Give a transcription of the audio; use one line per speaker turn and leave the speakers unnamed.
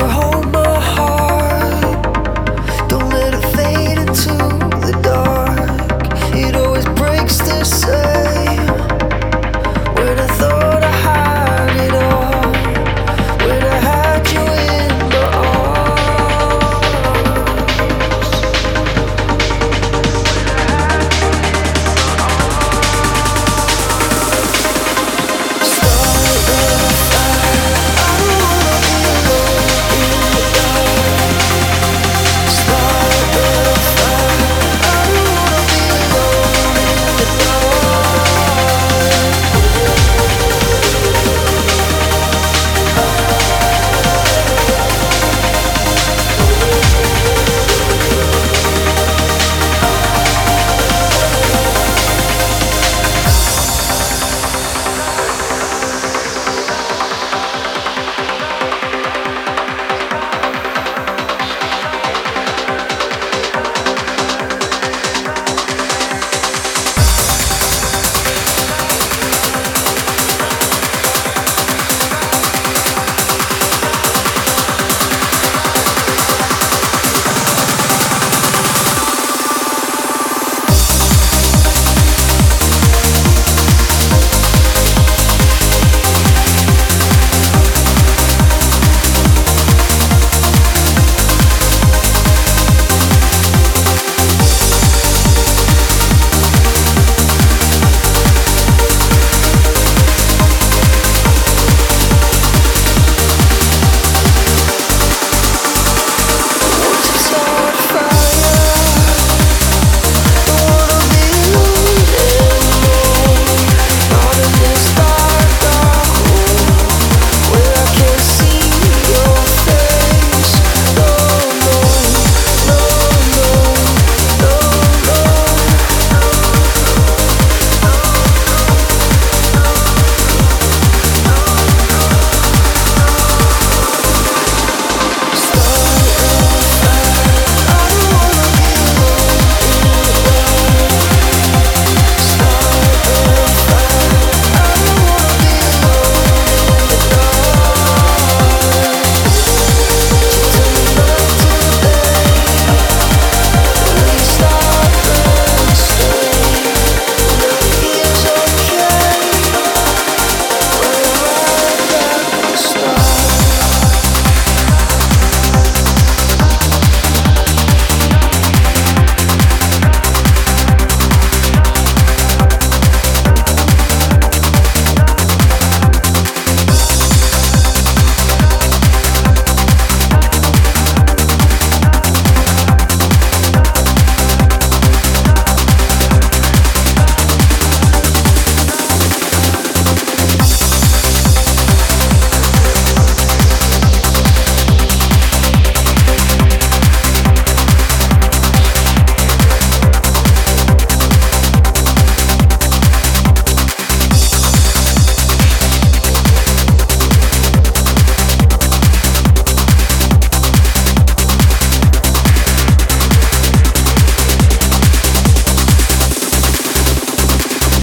your whole